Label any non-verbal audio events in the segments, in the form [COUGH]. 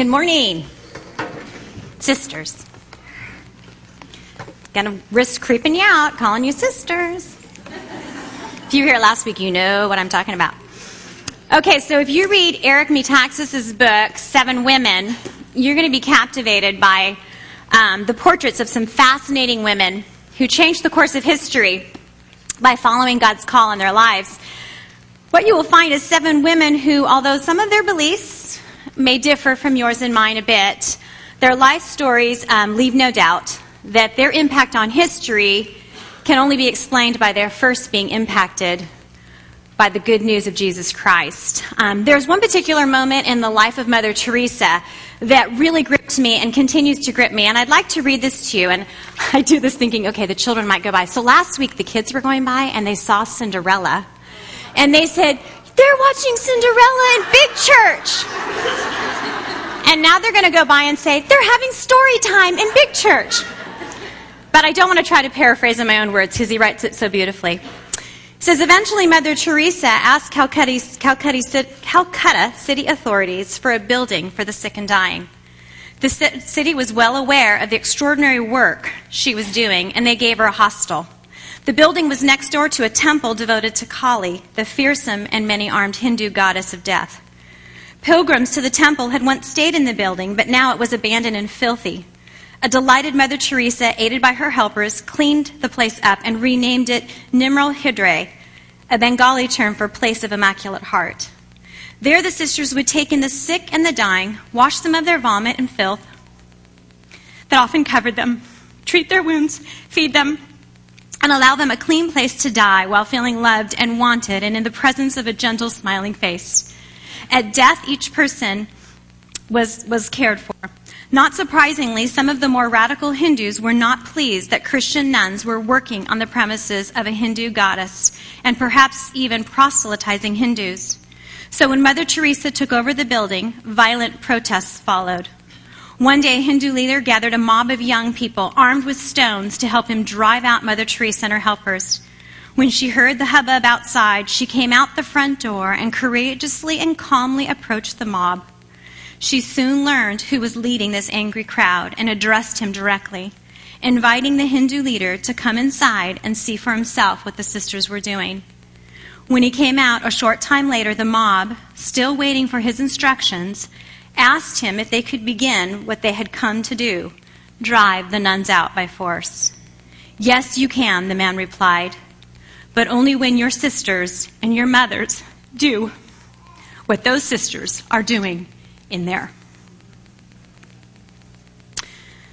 Good morning, sisters. Gonna risk creeping you out, calling you sisters. If you were here last week, you know what I'm talking about. Okay, so if you read Eric Metaxas's book, Seven Women, you're going to be captivated by um, the portraits of some fascinating women who changed the course of history by following God's call in their lives. What you will find is seven women who, although some of their beliefs may differ from yours and mine a bit, their life stories um, leave no doubt that their impact on history can only be explained by their first being impacted by the good news of Jesus Christ. Um, there's one particular moment in the life of Mother Teresa that really gripped me and continues to grip me, and I'd like to read this to you. And [LAUGHS] I do this thinking, okay, the children might go by. So last week the kids were going by and they saw Cinderella, and they said, they're watching Cinderella in big church. And now they're going to go by and say, they're having story time in big church. But I don't want to try to paraphrase in my own words because he writes it so beautifully. He says, eventually Mother Teresa asked Calcutta, city authorities for a building for the sick and dying. The city was well aware of the extraordinary work she was doing, and they gave her a hostel. The building was next door to a temple devoted to Kali, the fearsome and many armed Hindu goddess of death. Pilgrims to the temple had once stayed in the building, but now it was abandoned and filthy. A delighted Mother Teresa, aided by her helpers, cleaned the place up and renamed it Nimral Hridaya, a Bengali term for place of Immaculate Heart. There, the sisters would take in the sick and the dying, wash them of their vomit and filth that often covered them, treat their wounds, feed them, and allow them a clean place to die while feeling loved and wanted and in the presence of a gentle, smiling face. At death, each person was, was cared for. Not surprisingly, some of the more radical Hindus were not pleased that Christian nuns were working on the premises of a Hindu goddess and perhaps even proselytizing Hindus. So when Mother Teresa took over the building, violent protests followed. One day, a Hindu leader gathered a mob of young people armed with stones to help him drive out Mother Teresa and her helpers. When she heard the hubbub outside, she came out the front door and courageously and calmly approached the mob. She soon learned who was leading this angry crowd and addressed him directly, inviting the Hindu leader to come inside and see for himself what the sisters were doing. When he came out a short time later, the mob, still waiting for his instructions, asked him if they could begin what they had come to do drive the nuns out by force. Yes, you can, the man replied, but only when your sisters and your mothers do what those sisters are doing in there.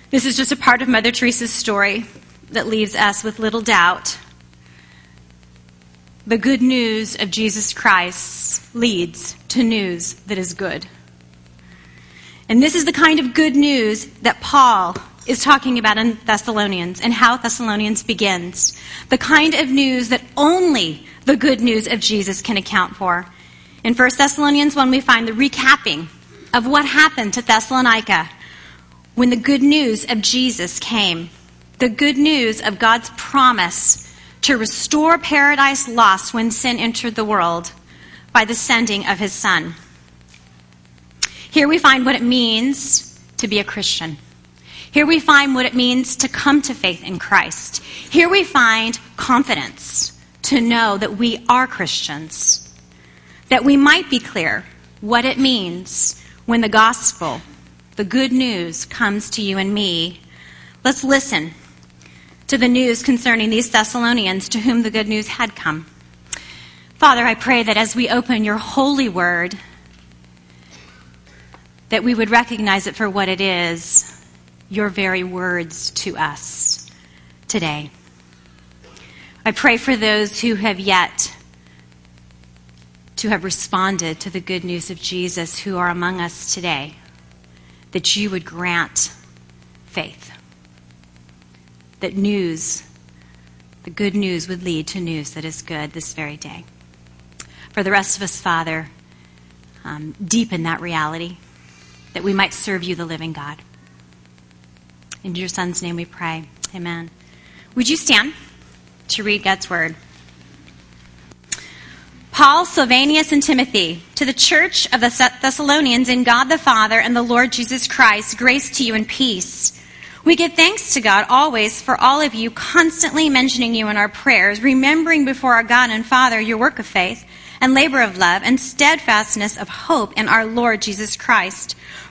This is just a part of Mother Teresa's story that leaves us with little doubt. The good news of Jesus Christ leads to news that is good. And this is the kind of good news that Paul is talking about in Thessalonians and how Thessalonians begins. The kind of news that only the good news of Jesus can account for. In 1 Thessalonians 1, we find the recapping of what happened to Thessalonica when the good news of Jesus came. The good news of God's promise to restore paradise lost when sin entered the world by the sending of his Son. Here we find what it means to be a Christian. Here we find what it means to come to faith in Christ. Here we find confidence to know that we are Christians, that we might be clear what it means when the gospel, the good news, comes to you and me, let's listen to the news concerning these Thessalonians to whom the good news had come. Father, I pray that as we open your holy word, that we would recognize it for what it is your very words to us today. I pray for those who have yet to have responded to the good news of Jesus who are among us today, that you would grant faith. That news, the good news, would lead to news that is good this very day. For the rest of us, Father, um, deepen that reality that we might serve you, the living God. In your Son's name we pray. Amen. Would you stand to read God's word? Paul, Silvanus, and Timothy, to the church of the Thessalonians in God the Father and the Lord Jesus Christ, grace to you and peace. We give thanks to God always for all of you, constantly mentioning you in our prayers, remembering before our God and Father your work of faith and labor of love and steadfastness of hope in our Lord Jesus Christ.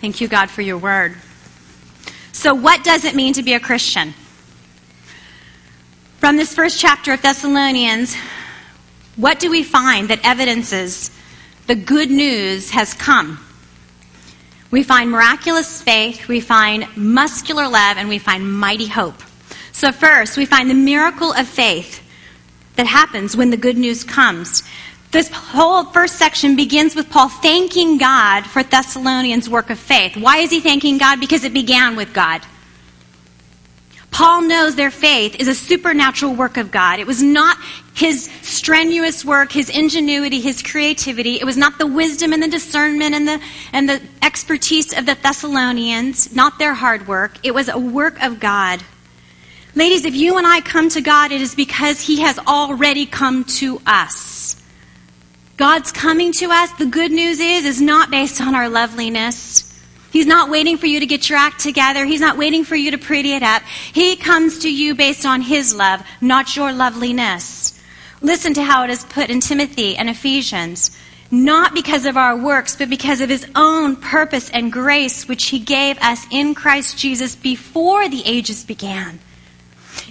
Thank you, God, for your word. So, what does it mean to be a Christian? From this first chapter of Thessalonians, what do we find that evidences the good news has come. We find miraculous faith, we find muscular love, and we find mighty hope. So, first, we find the miracle of faith that happens when the good news comes. This whole first section begins with Paul thanking God for Thessalonians' work of faith. Why is he thanking God? Because it began with God. Paul knows their faith is a supernatural work of God. It was not his strenuous work, his ingenuity, his creativity. It was not the wisdom and the discernment and the, and the expertise of the Thessalonians, not their hard work. It was a work of God. Ladies, if you and I come to God, it is because he has already come to us. God's coming to us, the good news is, is not based on our loveliness. He's not waiting for you to get your act together. He's not waiting for you to pretty it up. He comes to you based on His love, not your loveliness. Listen to how it is put in Timothy and Ephesians. Not because of our works, but because of His own purpose and grace, which He gave us in Christ Jesus before the ages began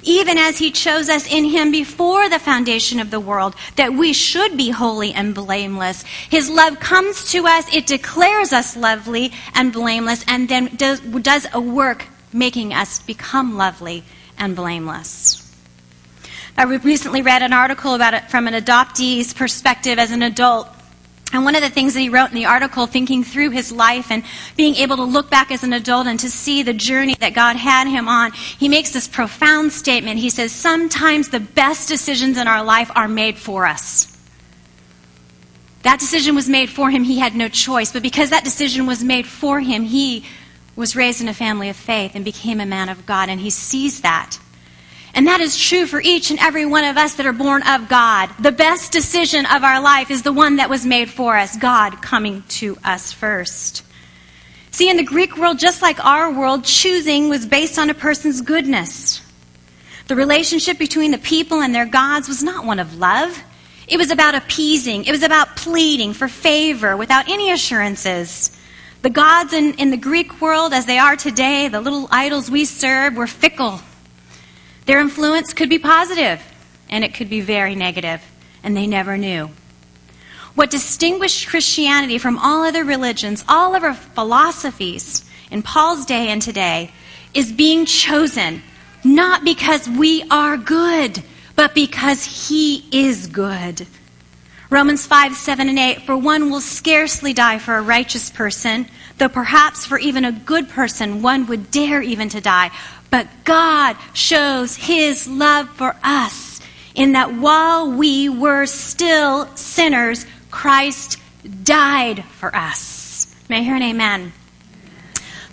even as he chose us in him before the foundation of the world, that we should be holy and blameless. His love comes to us, it declares us lovely and blameless, and then does, does a work making us become lovely and blameless. I recently read an article about it from an adoptee's perspective as an adult and one of the things that he wrote in the article, thinking through his life and being able to look back as an adult and to see the journey that God had him on, he makes this profound statement. He says, Sometimes the best decisions in our life are made for us. That decision was made for him. He had no choice. But because that decision was made for him, he was raised in a family of faith and became a man of God. And he sees that. And that is true for each and every one of us that are born of God. The best decision of our life is the one that was made for us, God coming to us first. See, in the Greek world, just like our world, choosing was based on a person's goodness. The relationship between the people and their gods was not one of love. It was about appeasing. It was about pleading for favor without any assurances. The gods in, in the Greek world, as they are today, the little idols we serve, were fickle. Their influence could be positive, and it could be very negative, and they never knew. What distinguished Christianity from all other religions, all of our philosophies in Paul's day and today, is being chosen not because we are good, but because he is good. Romans 5, 7, and 8 For one will scarcely die for a righteous person, though perhaps for even a good person one would dare even to die. But God shows his love for us in that while we were still sinners, Christ died for us. May I hear an amen?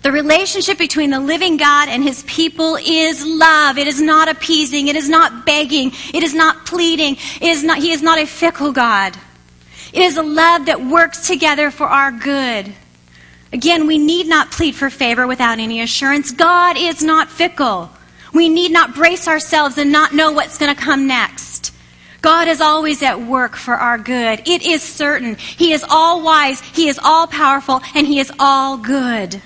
The relationship between the living God and his people is love. It is not appeasing. It is not begging. It is not pleading. It is not, he is not a fickle God. It is a love that works together for our good. Again, we need not plead for favor without any assurance. God is not fickle. We need not brace ourselves and not know what's going to come next. God is always at work for our good. It is certain. He is all wise, He is all powerful, and He is all good.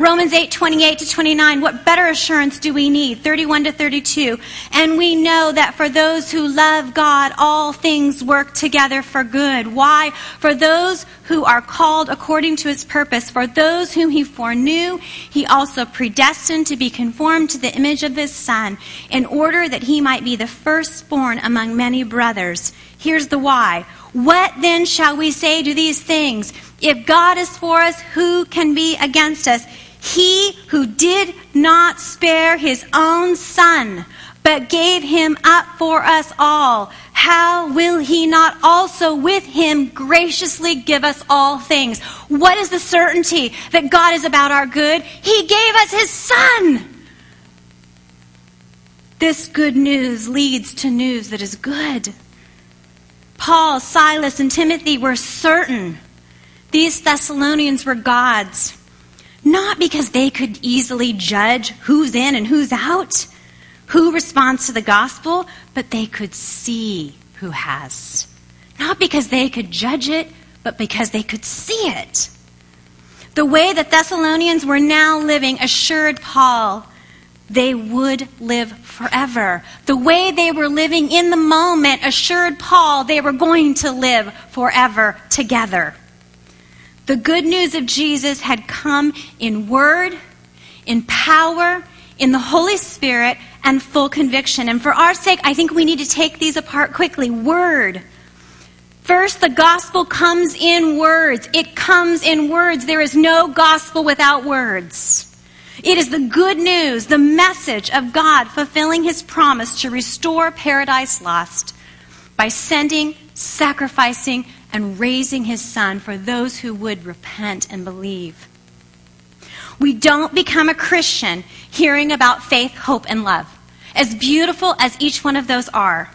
Romans 8, 28 to 29. What better assurance do we need? 31 to 32. And we know that for those who love God, all things work together for good. Why? For those who are called according to his purpose. For those whom he foreknew, he also predestined to be conformed to the image of his son, in order that he might be the firstborn among many brothers. Here's the why. What then shall we say to these things? If God is for us, who can be against us? He who did not spare his own son, but gave him up for us all, how will he not also with him graciously give us all things? What is the certainty that God is about our good? He gave us his son. This good news leads to news that is good. Paul, Silas, and Timothy were certain these Thessalonians were God's. Not because they could easily judge who's in and who's out, who responds to the gospel, but they could see who has. Not because they could judge it, but because they could see it. The way the Thessalonians were now living assured Paul they would live forever. The way they were living in the moment assured Paul they were going to live forever together. The good news of Jesus had come in word, in power, in the Holy Spirit, and full conviction. And for our sake, I think we need to take these apart quickly. Word. First, the gospel comes in words. It comes in words. There is no gospel without words. It is the good news, the message of God fulfilling his promise to restore paradise lost by sending, sacrificing, and raising his son for those who would repent and believe. We don't become a Christian hearing about faith, hope, and love, as beautiful as each one of those are.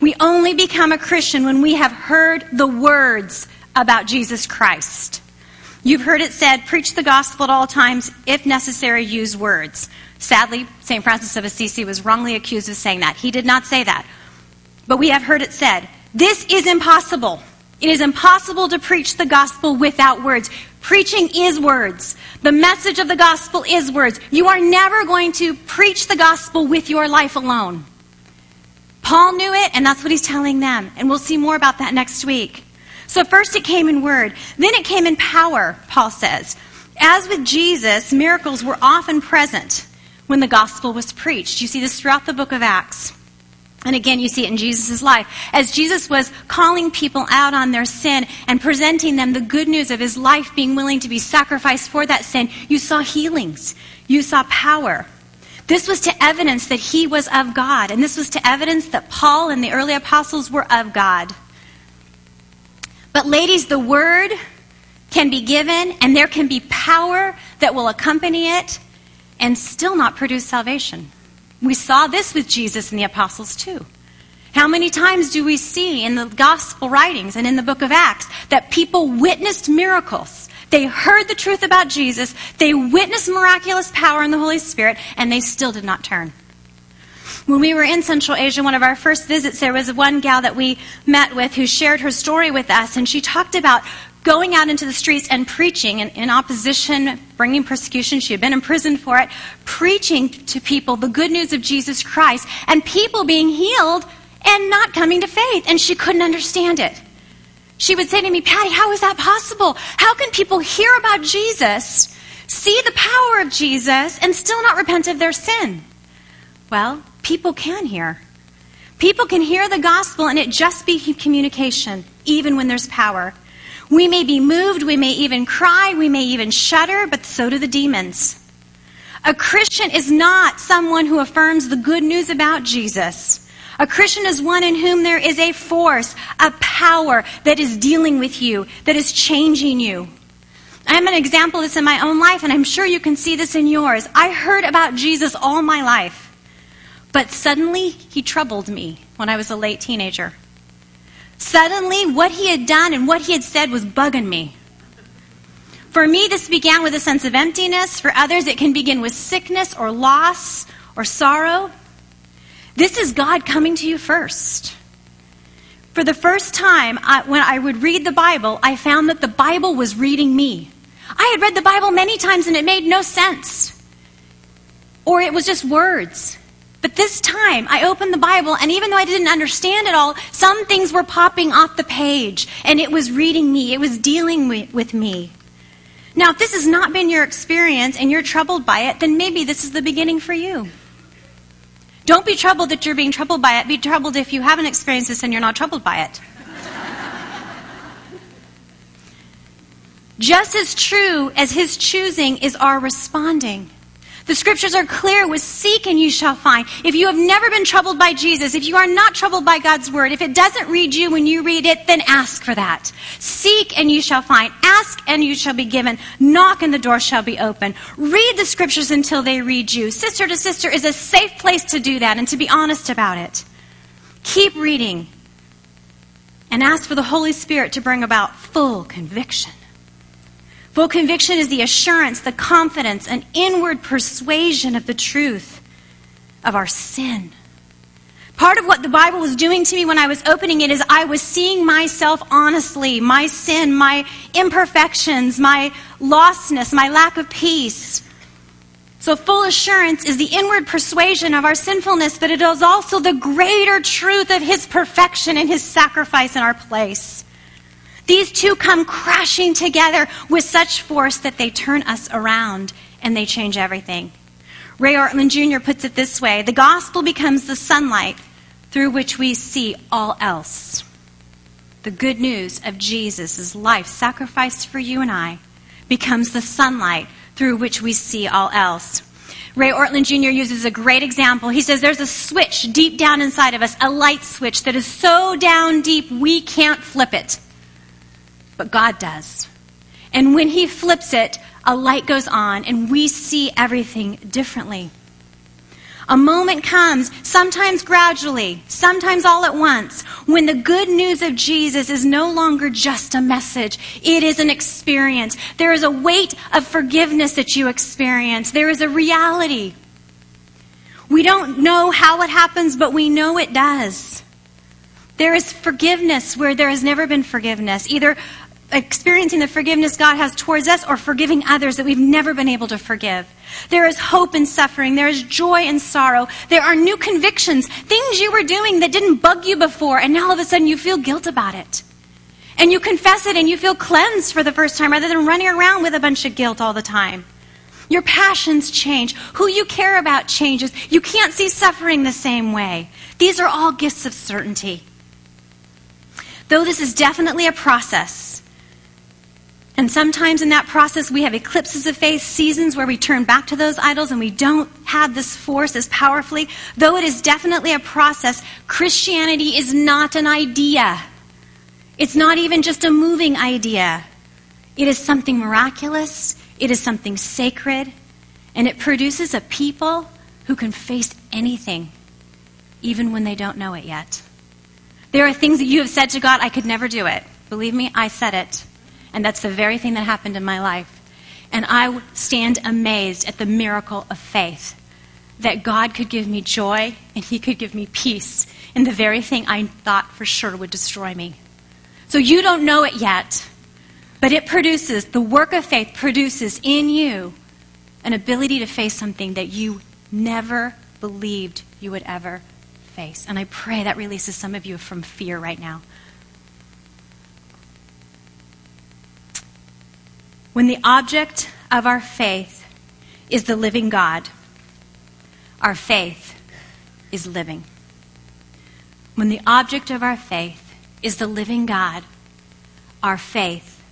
We only become a Christian when we have heard the words about Jesus Christ. You've heard it said, preach the gospel at all times, if necessary, use words. Sadly, St. Francis of Assisi was wrongly accused of saying that. He did not say that. But we have heard it said, this is impossible. It is impossible to preach the gospel without words. Preaching is words. The message of the gospel is words. You are never going to preach the gospel with your life alone. Paul knew it, and that's what he's telling them. And we'll see more about that next week. So, first it came in word, then it came in power, Paul says. As with Jesus, miracles were often present when the gospel was preached. You see this throughout the book of Acts. And again, you see it in Jesus' life. As Jesus was calling people out on their sin and presenting them the good news of his life being willing to be sacrificed for that sin, you saw healings. You saw power. This was to evidence that he was of God. And this was to evidence that Paul and the early apostles were of God. But, ladies, the word can be given and there can be power that will accompany it and still not produce salvation. We saw this with Jesus and the apostles too. How many times do we see in the gospel writings and in the book of Acts that people witnessed miracles? They heard the truth about Jesus, they witnessed miraculous power in the Holy Spirit, and they still did not turn. When we were in Central Asia, one of our first visits, there was one gal that we met with who shared her story with us, and she talked about going out into the streets and preaching in, in, opposition, bringing persecution. She had been imprisoned for it, preaching to people the good news of Jesus Christ, and people being healed and not coming to faith. And she couldn't understand it. She would say to me, Patty, how is that possible? How can people hear about Jesus, see the power of Jesus, and still not repent of their sin? Well, people can hear. People can hear the gospel and it just be communication, even when there's power. We may be moved, we may even cry, we may even shudder, but so do the demons. A Christian is not someone who affirms the good news about Jesus. A Christian is one in whom there is a force, a power that is dealing with you, that is changing you. I'm an example of this in my own life, and I'm sure you can see this in yours. I heard about Jesus all my life, but suddenly he troubled me when I was a late teenager. Suddenly, what he had done and what he had said was bugging me. For me, this began with a sense of emptiness. For others, it can begin with sickness or loss or sorrow. This is God coming to you first. For the first time, I, when I would read the Bible, I found that the Bible was reading me. I had read the Bible many times and it made no sense. Or it was just words. But this time, I opened the Bible, and even though I didn't understand it all, some things were popping off the page, and it was reading me, it was dealing with me. Now, if this has not been your experience and you're troubled by it, then maybe this is the beginning for you. Don't be troubled that you're being troubled by it. Be troubled if you haven't experienced this and you're not troubled by it. Just as true as his choosing is our responding. The scriptures are clear with seek and you shall find. If you have never been troubled by Jesus, if you are not troubled by God's word, if it doesn't read you when you read it, then ask for that. Seek and you shall find. Ask and you shall be given. Knock and the door shall be open. Read the scriptures until they read you. Sister to sister is a safe place to do that and to be honest about it. Keep reading and ask for the Holy Spirit to bring about full conviction. Full conviction is the assurance, the confidence, and inward persuasion of the truth of our sin. Part of what the Bible was doing to me when I was opening it is I was seeing myself honestly, my sin, my imperfections, my lostness, my lack of peace. So, full assurance is the inward persuasion of our sinfulness, but it is also the greater truth of His perfection and His sacrifice in our place. These two come crashing together with such force that they turn us around and they change everything. Ray Ortlund Jr. puts it this way The gospel becomes the sunlight through which we see all else. The good news of Jesus' life sacrificed for you and I becomes the sunlight through which we see all else. Ray Ortlund Jr. uses a great example. He says there's a switch deep down inside of us, a light switch that is so down deep we can't flip it but God does. And when He flips it, a light goes on and we see everything differently. A moment comes, sometimes gradually, sometimes all at once, when the good news of Jesus is no longer just a message. It is an experience. There is a weight of forgiveness that you experience. There is a reality. We don't know how it happens, but we know it does. There is forgiveness where there has never been forgiveness, either experiencing the forgiveness God has towards us or forgiving others that we've never been able to forgive. There is hope in suffering. There is joy in sorrow. There are new convictions, things you were doing that didn't bug you before, and now all of a sudden you feel guilt about it. And you confess it and you feel cleansed for the first time rather than running around with a bunch of guilt all the time. Your passions change. Who you care about changes. You can't see suffering the same way. These are all gifts of certainty. Though this is definitely a process, and sometimes in that process, we have eclipses of faith, seasons where we turn back to those idols and we don't have this force as powerfully. Though it is definitely a process, Christianity is not an idea. It's not even just a moving idea. It is something miraculous, it is something sacred, and it produces a people who can face anything, even when they don't know it yet. There are things that you have said to God, I could never do it. Believe me, I said it. And that's the very thing that happened in my life. And I stand amazed at the miracle of faith that God could give me joy and He could give me peace in the very thing I thought for sure would destroy me. So you don't know it yet, but it produces, the work of faith produces in you an ability to face something that you never believed you would ever face. And I pray that releases some of you from fear right now. When the object of our faith is the living God, our faith is living. When the object of our faith is the living God, our faith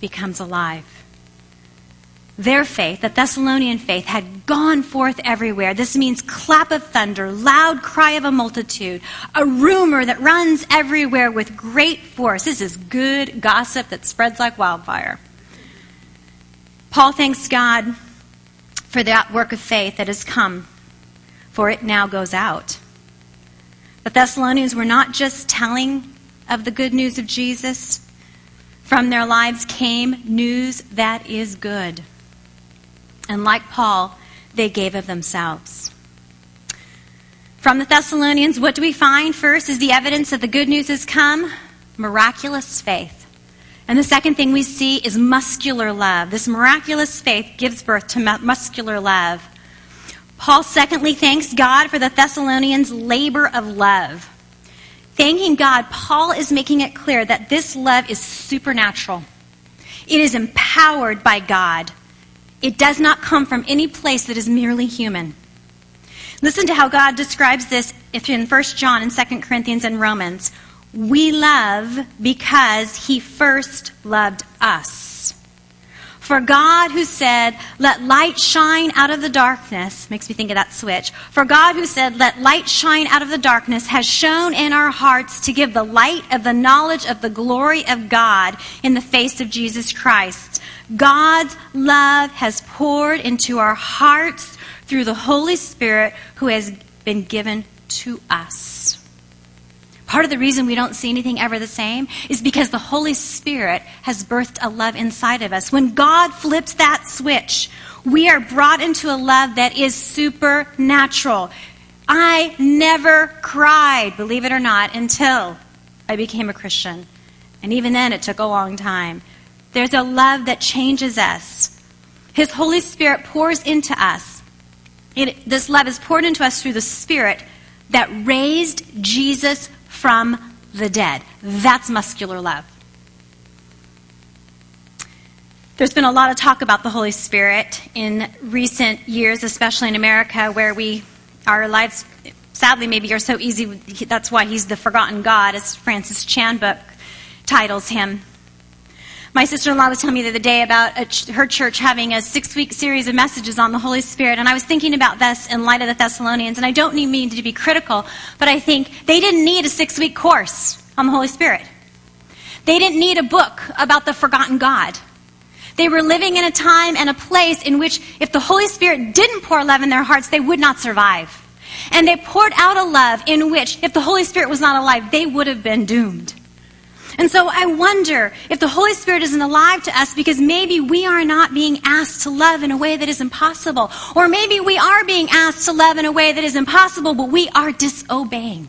becomes alive. Their faith, the Thessalonian faith, had gone forth everywhere. This means clap of thunder, loud cry of a multitude, a rumor that runs everywhere with great force. This is good gossip that spreads like wildfire. Paul thanks God for that work of faith that has come, for it now goes out. The Thessalonians were not just telling of the good news of Jesus, from their lives came news that is good. And like Paul, they gave of themselves. From the Thessalonians, what do we find? First is the evidence that the good news has come miraculous faith. And the second thing we see is muscular love. This miraculous faith gives birth to muscular love. Paul, secondly, thanks God for the Thessalonians' labor of love. Thanking God, Paul is making it clear that this love is supernatural. It is empowered by God. It does not come from any place that is merely human. Listen to how God describes this in 1 John and 2 Corinthians and Romans. We love because he first loved us. For God who said, let light shine out of the darkness, makes me think of that switch. For God who said, let light shine out of the darkness has shown in our hearts to give the light of the knowledge of the glory of God in the face of Jesus Christ. God's love has poured into our hearts through the Holy Spirit who has been given to us. Part of the reason we don't see anything ever the same is because the Holy Spirit has birthed a love inside of us. When God flips that switch, we are brought into a love that is supernatural. I never cried, believe it or not, until I became a Christian. And even then, it took a long time. There's a love that changes us. His Holy Spirit pours into us. It, this love is poured into us through the Spirit that raised Jesus from the dead. That's muscular love. There's been a lot of talk about the Holy Spirit in recent years, especially in America, where we, our lives, sadly, maybe are so easy. That's why he's the forgotten God, as Francis Chan book titles him. My sister in law was telling me the other day about ch- her church having a six week series of messages on the Holy Spirit, and I was thinking about this in light of the Thessalonians, and I don't need me to be critical, but I think they didn't need a six week course on the Holy Spirit. They didn't need a book about the forgotten God. They were living in a time and a place in which, if the Holy Spirit didn't pour love in their hearts, they would not survive. And they poured out a love in which, if the Holy Spirit was not alive, they would have been doomed. And so I wonder if the Holy Spirit isn't alive to us because maybe we are not being asked to love in a way that is impossible. Or maybe we are being asked to love in a way that is impossible, but we are disobeying.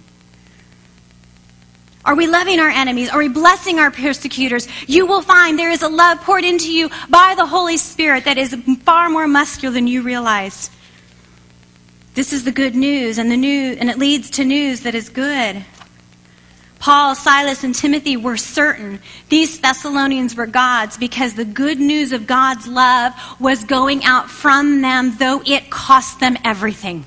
Are we loving our enemies? Are we blessing our persecutors? You will find there is a love poured into you by the Holy Spirit that is far more muscular than you realize. This is the good news, and the new, and it leads to news that is good. Paul, Silas, and Timothy were certain these Thessalonians were God's because the good news of God's love was going out from them, though it cost them everything.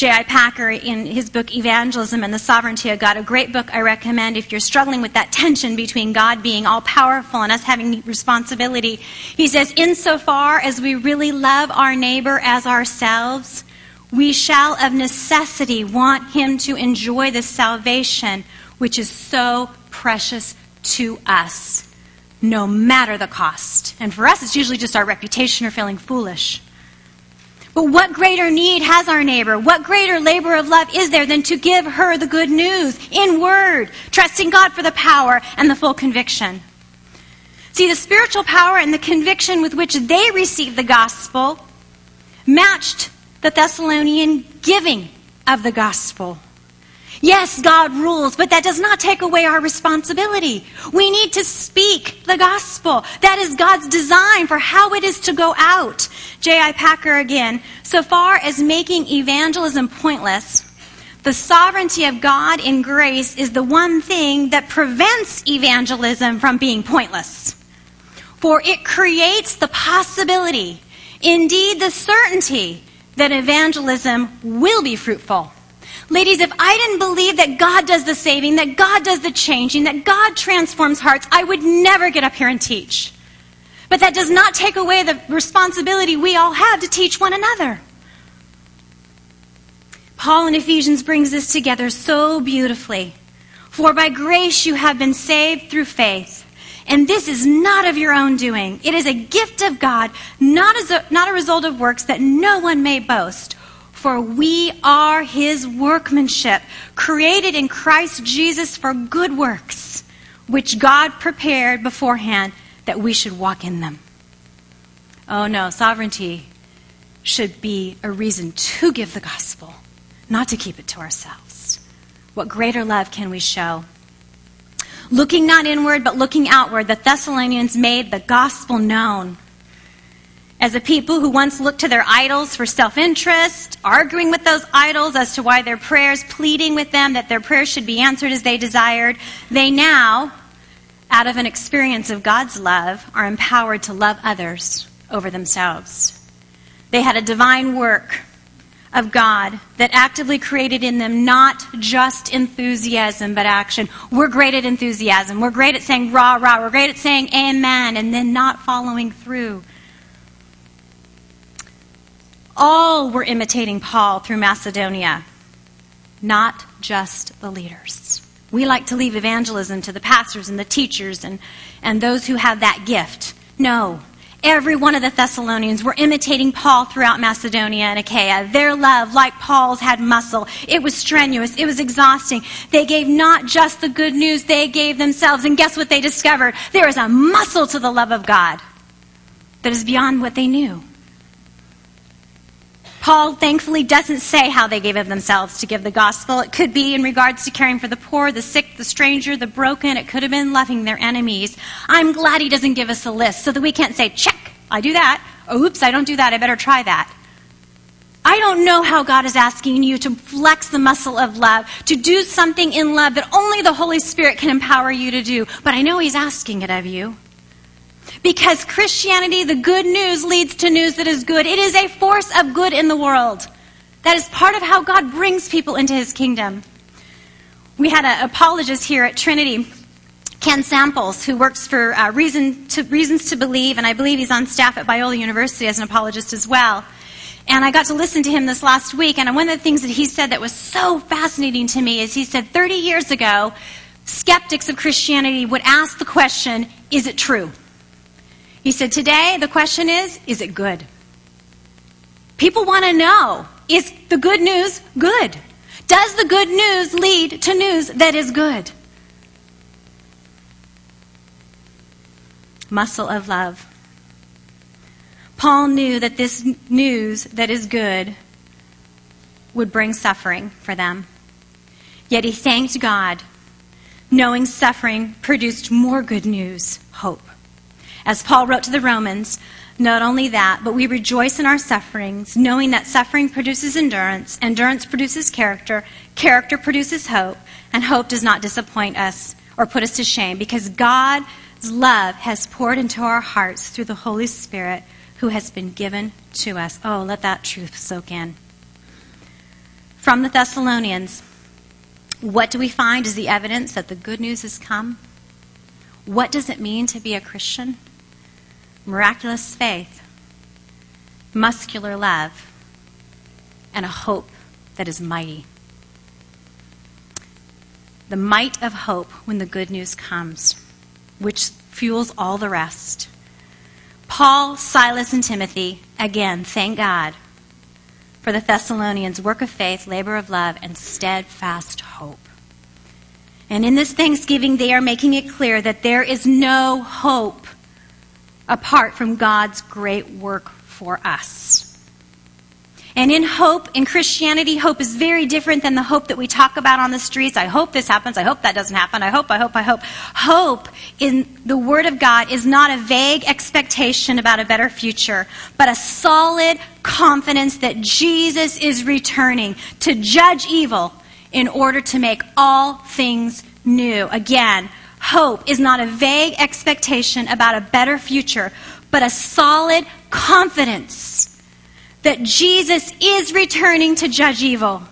J.I. Packer, in his book Evangelism and the Sovereignty of God, a great book I recommend if you're struggling with that tension between God being all powerful and us having responsibility. He says, Insofar as we really love our neighbor as ourselves, we shall of necessity want him to enjoy the salvation which is so precious to us, no matter the cost. And for us, it's usually just our reputation or feeling foolish. But what greater need has our neighbor? What greater labor of love is there than to give her the good news in word, trusting God for the power and the full conviction? See, the spiritual power and the conviction with which they received the gospel matched the Thessalonian giving of the gospel. Yes, God rules, but that does not take away our responsibility. We need to speak the gospel. That is God's design for how it is to go out. J.I. Packer again. So far as making evangelism pointless, the sovereignty of God in grace is the one thing that prevents evangelism from being pointless. For it creates the possibility, indeed the certainty, that evangelism will be fruitful. Ladies, if I didn't believe that God does the saving, that God does the changing, that God transforms hearts, I would never get up here and teach. But that does not take away the responsibility we all have to teach one another. Paul in Ephesians brings this together so beautifully. For by grace you have been saved through faith. And this is not of your own doing. It is a gift of God, not, as a, not a result of works that no one may boast. For we are his workmanship, created in Christ Jesus for good works, which God prepared beforehand that we should walk in them. Oh no, sovereignty should be a reason to give the gospel, not to keep it to ourselves. What greater love can we show? Looking not inward, but looking outward, the Thessalonians made the gospel known. As a people who once looked to their idols for self interest, arguing with those idols as to why their prayers, pleading with them that their prayers should be answered as they desired, they now, out of an experience of God's love, are empowered to love others over themselves. They had a divine work of God that actively created in them not just enthusiasm, but action. We're great at enthusiasm. We're great at saying rah, rah. We're great at saying amen and then not following through. All were imitating Paul through Macedonia, not just the leaders. We like to leave evangelism to the pastors and the teachers and, and those who have that gift. No, Every one of the Thessalonians were imitating Paul throughout Macedonia and Achaia. Their love, like Paul's, had muscle. It was strenuous. It was exhausting. They gave not just the good news, they gave themselves. And guess what they discovered? There is a muscle to the love of God that is beyond what they knew. Paul thankfully doesn't say how they gave of themselves to give the gospel. It could be in regards to caring for the poor, the sick, the stranger, the broken. It could have been loving their enemies. I'm glad he doesn't give us a list so that we can't say, check, I do that. Oh, oops, I don't do that. I better try that. I don't know how God is asking you to flex the muscle of love, to do something in love that only the Holy Spirit can empower you to do, but I know He's asking it of you. Because Christianity, the good news, leads to news that is good. It is a force of good in the world. That is part of how God brings people into his kingdom. We had an apologist here at Trinity, Ken Samples, who works for uh, Reason to, Reasons to Believe, and I believe he's on staff at Biola University as an apologist as well. And I got to listen to him this last week, and one of the things that he said that was so fascinating to me is he said 30 years ago, skeptics of Christianity would ask the question, is it true? He said, Today, the question is, is it good? People want to know, is the good news good? Does the good news lead to news that is good? Muscle of love. Paul knew that this news that is good would bring suffering for them. Yet he thanked God, knowing suffering produced more good news, hope. As Paul wrote to the Romans, not only that, but we rejoice in our sufferings, knowing that suffering produces endurance, endurance produces character, character produces hope, and hope does not disappoint us or put us to shame because God's love has poured into our hearts through the Holy Spirit who has been given to us. Oh, let that truth soak in. From the Thessalonians, what do we find as the evidence that the good news has come? What does it mean to be a Christian? Miraculous faith, muscular love, and a hope that is mighty. The might of hope when the good news comes, which fuels all the rest. Paul, Silas, and Timothy, again, thank God for the Thessalonians' work of faith, labor of love, and steadfast hope. And in this thanksgiving, they are making it clear that there is no hope apart from God's great work for us. And in hope, in Christianity, hope is very different than the hope that we talk about on the streets. I hope this happens. I hope that doesn't happen. I hope, I hope, I hope. Hope in the Word of God is not a vague expectation about a better future, but a solid confidence that Jesus is returning to judge evil in order to make all things new. Again, Hope is not a vague expectation about a better future, but a solid confidence that Jesus is returning to judge evil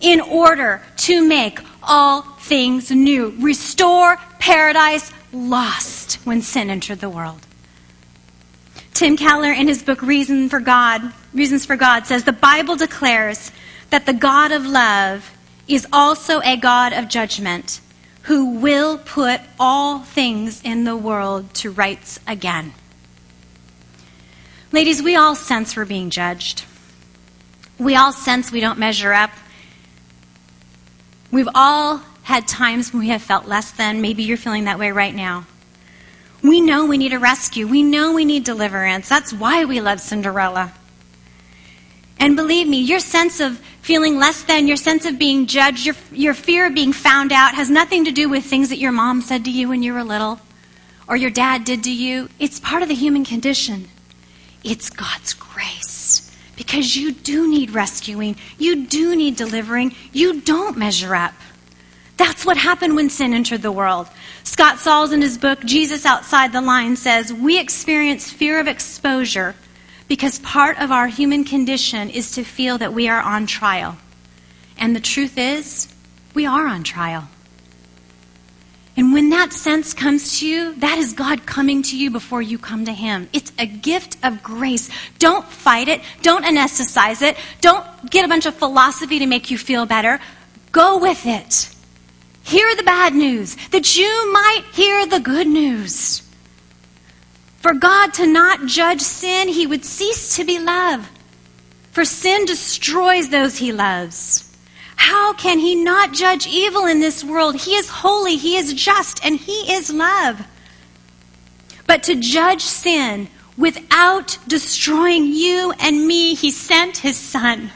in order to make all things new, restore paradise lost when sin entered the world. Tim Keller, in his book Reason for God, Reasons for God, says the Bible declares that the God of love is also a God of judgment who will put all things in the world to rights again. Ladies, we all sense we're being judged. We all sense we don't measure up. We've all had times when we have felt less than. Maybe you're feeling that way right now. We know we need a rescue. We know we need deliverance. That's why we love Cinderella. And believe me, your sense of feeling less than, your sense of being judged, your, your fear of being found out has nothing to do with things that your mom said to you when you were little or your dad did to you. It's part of the human condition. It's God's grace. Because you do need rescuing, you do need delivering, you don't measure up. That's what happened when sin entered the world. Scott Sauls, in his book, Jesus Outside the Line, says, We experience fear of exposure because part of our human condition is to feel that we are on trial. And the truth is, we are on trial. And when that sense comes to you, that is God coming to you before you come to Him. It's a gift of grace. Don't fight it. Don't anesthetize it. Don't get a bunch of philosophy to make you feel better. Go with it. Hear the bad news that you might hear the good news. For God to not judge sin, he would cease to be love. For sin destroys those he loves. How can he not judge evil in this world? He is holy, he is just, and he is love. But to judge sin without destroying you and me, he sent his son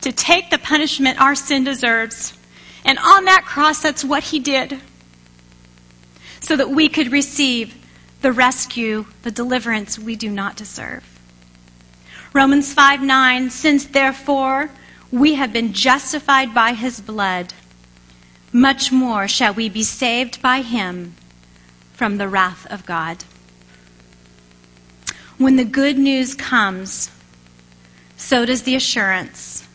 to take the punishment our sin deserves. And on that cross, that's what he did so that we could receive the rescue, the deliverance we do not deserve. Romans 5 9, since therefore we have been justified by his blood, much more shall we be saved by him from the wrath of God. When the good news comes, so does the assurance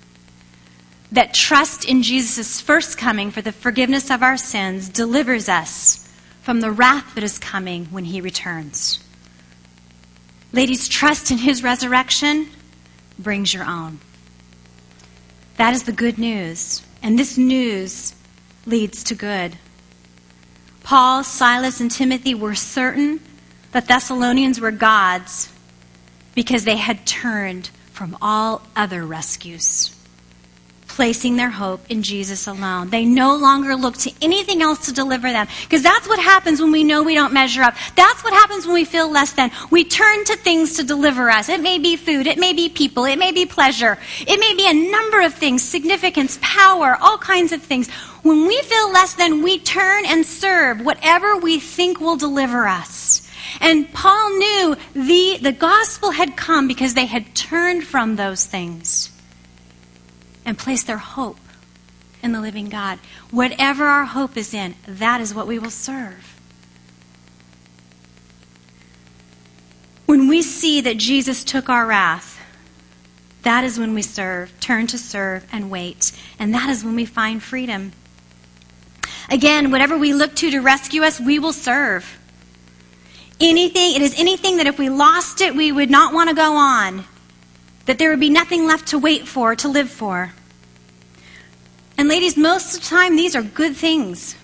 that trust in Jesus' first coming for the forgiveness of our sins delivers us from the wrath that is coming when he returns. Ladies, trust in his resurrection brings your own. That is the good news. And this news leads to good. Paul, Silas, and Timothy were certain that Thessalonians were God's because they had turned from all other rescues placing their hope in Jesus alone. They no longer look to anything else to deliver them. Because that's what happens when we know we don't measure up. That's what happens when we feel less than. We turn to things to deliver us. It may be food, it may be people, it may be pleasure, it may be a number of things, significance, power, all kinds of things. When we feel less than, we turn and serve whatever we think will deliver us. And Paul knew the, the gospel had come because they had turned from those things and place their hope in the living God. Whatever our hope is in, that is what we will serve. When we see that Jesus took our wrath, that is when we serve, turn to serve, and wait. And that is when we find freedom. Again, whatever we look to to rescue us, we will serve. Anything, it is anything that if we lost it, we would not want to go on that there would be nothing left to wait for, to live for. And ladies, most of the time, these are good things.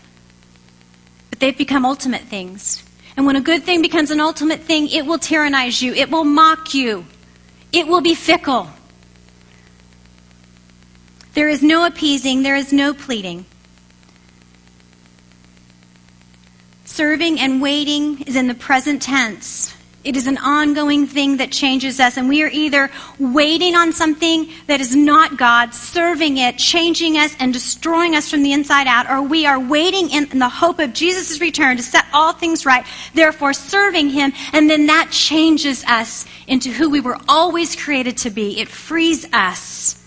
But they've become ultimate things. And when a good thing becomes an ultimate thing, it will tyrannize you, it will mock you, it will be fickle. There is no appeasing, there is no pleading. Serving and waiting is in the present tense. It is an ongoing thing that changes us, and we are either waiting on something that is not God, serving it, changing us, and destroying us from the inside out, or we are waiting in the hope of Jesus' return to set all things right, therefore serving Him, and then that changes us into who we were always created to be. It frees us.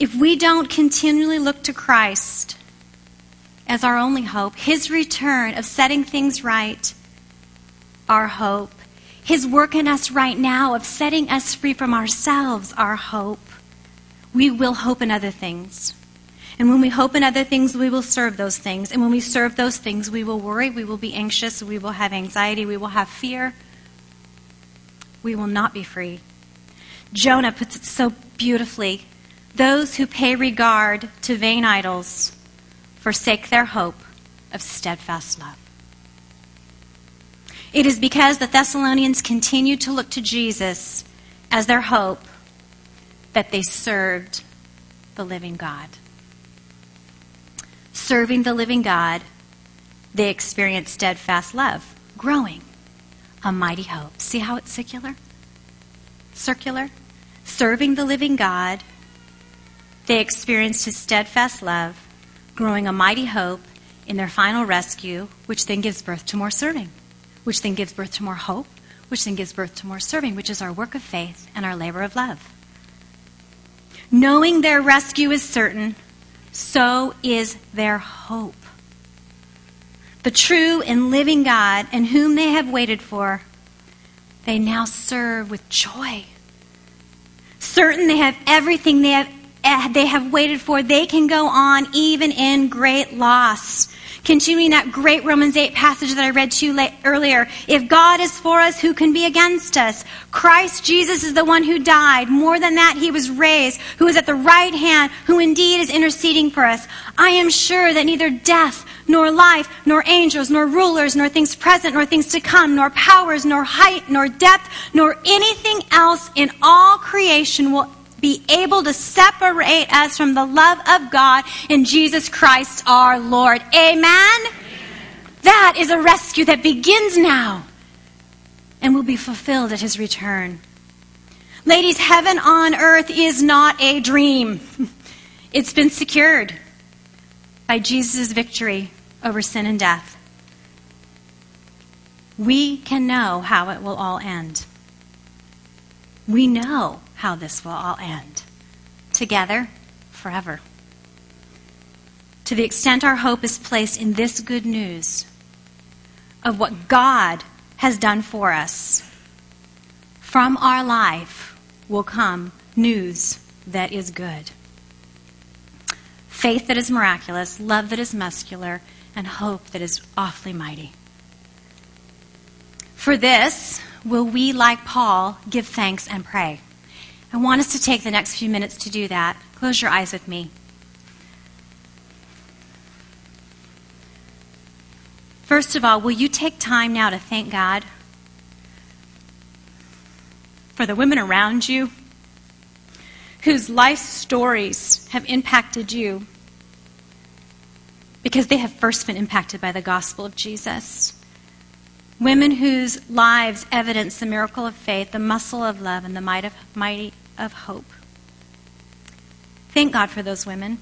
If we don't continually look to Christ as our only hope, His return of setting things right, our hope. His work in us right now of setting us free from ourselves, our hope. We will hope in other things. And when we hope in other things, we will serve those things. And when we serve those things, we will worry, we will be anxious, we will have anxiety, we will have fear. We will not be free. Jonah puts it so beautifully those who pay regard to vain idols forsake their hope of steadfast love. It is because the Thessalonians continued to look to Jesus as their hope that they served the living God. Serving the living God, they experienced steadfast love, growing a mighty hope. See how it's circular? circular, serving the living God. They experienced his steadfast love, growing a mighty hope in their final rescue, which then gives birth to more serving, which then gives birth to more hope, which then gives birth to more serving, which is our work of faith and our labor of love. Knowing their rescue is certain, so is their hope. The true and living God, in whom they have waited for, they now serve with joy. Certain they have everything they have, eh, they have waited for, they can go on even in great loss. Continuing that great Romans 8 passage that I read to you earlier. If God is for us, who can be against us? Christ Jesus is the one who died. More than that, he was raised, who is at the right hand, who indeed is interceding for us. I am sure that neither death, nor life, nor angels, nor rulers, nor things present, nor things to come, nor powers, nor height, nor depth, nor anything else in all creation will be able to separate us from the love of God in Jesus Christ our Lord. Amen? Amen? That is a rescue that begins now and will be fulfilled at his return. Ladies, heaven on earth is not a dream. [LAUGHS] It's been secured by Jesus' victory over sin and death. We can know how it will all end. We know how this will all end. Together, forever. To the extent our hope is placed in this good news of what God has done for us, from our life will come news that is good. Faith that is miraculous, love that is muscular, and hope that is awfully mighty. For this, will we, like Paul, give thanks and pray? I want us to take the next few minutes to do that. Close your eyes with me. First of all, will you take time now to thank God for the women around you whose life stories have impacted you because they have first been impacted by the gospel of Jesus? Women whose lives evidence the miracle of faith, the muscle of love, and the might of, mighty of hope. Thank God for those women.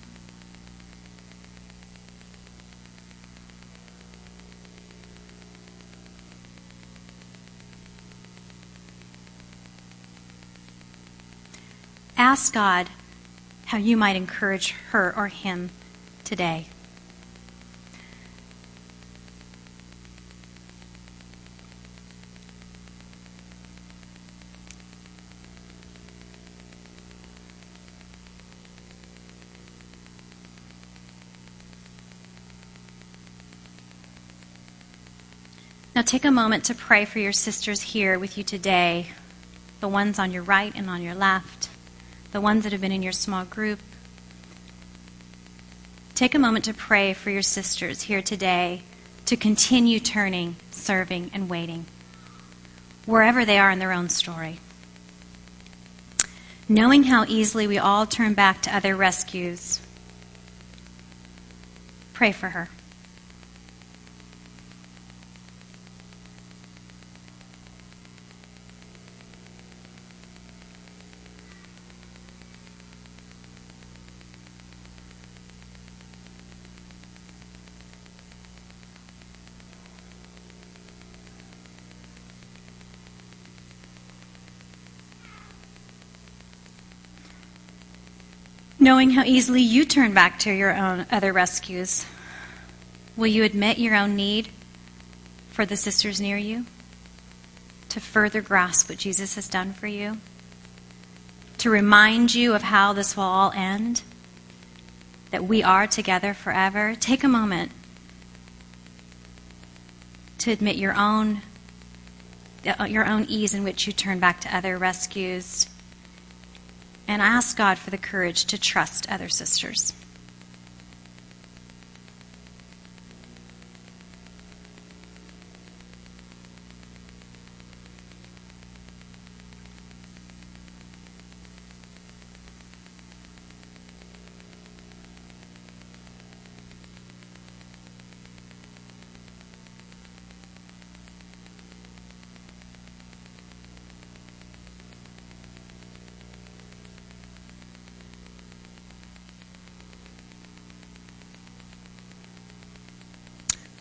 Ask God how you might encourage her or him today. Now take a moment to pray for your sisters here with you today, the ones on your right and on your left, the ones that have been in your small group. Take a moment to pray for your sisters here today to continue turning, serving, and waiting, wherever they are in their own story. Knowing how easily we all turn back to other rescues, pray for her. Knowing how easily you turn back to your own other rescues, will you admit your own need for the sisters near you? To further grasp what Jesus has done for you? To remind you of how this will all end? That we are together forever? Take a moment to admit your own uh, your own ease in which you turn back to other rescues and I ask God for the courage to trust other sisters.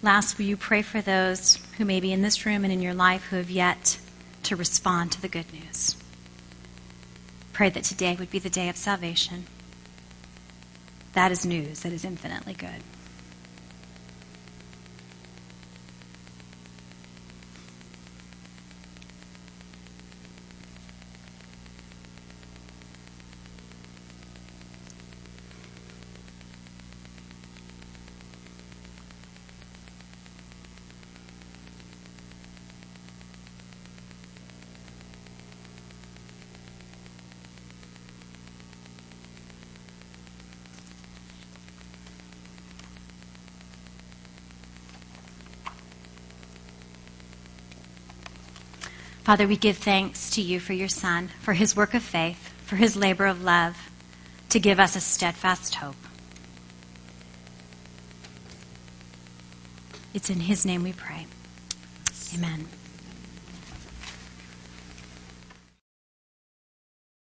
Last, will you pray for those who may be in this room and in your life who have yet to respond to the good news? Pray that today would be the day of salvation. That is news that is infinitely good. Father, we give thanks to you for your Son, for his work of faith, for his labor of love, to give us a steadfast hope. It's in his name we pray. Amen.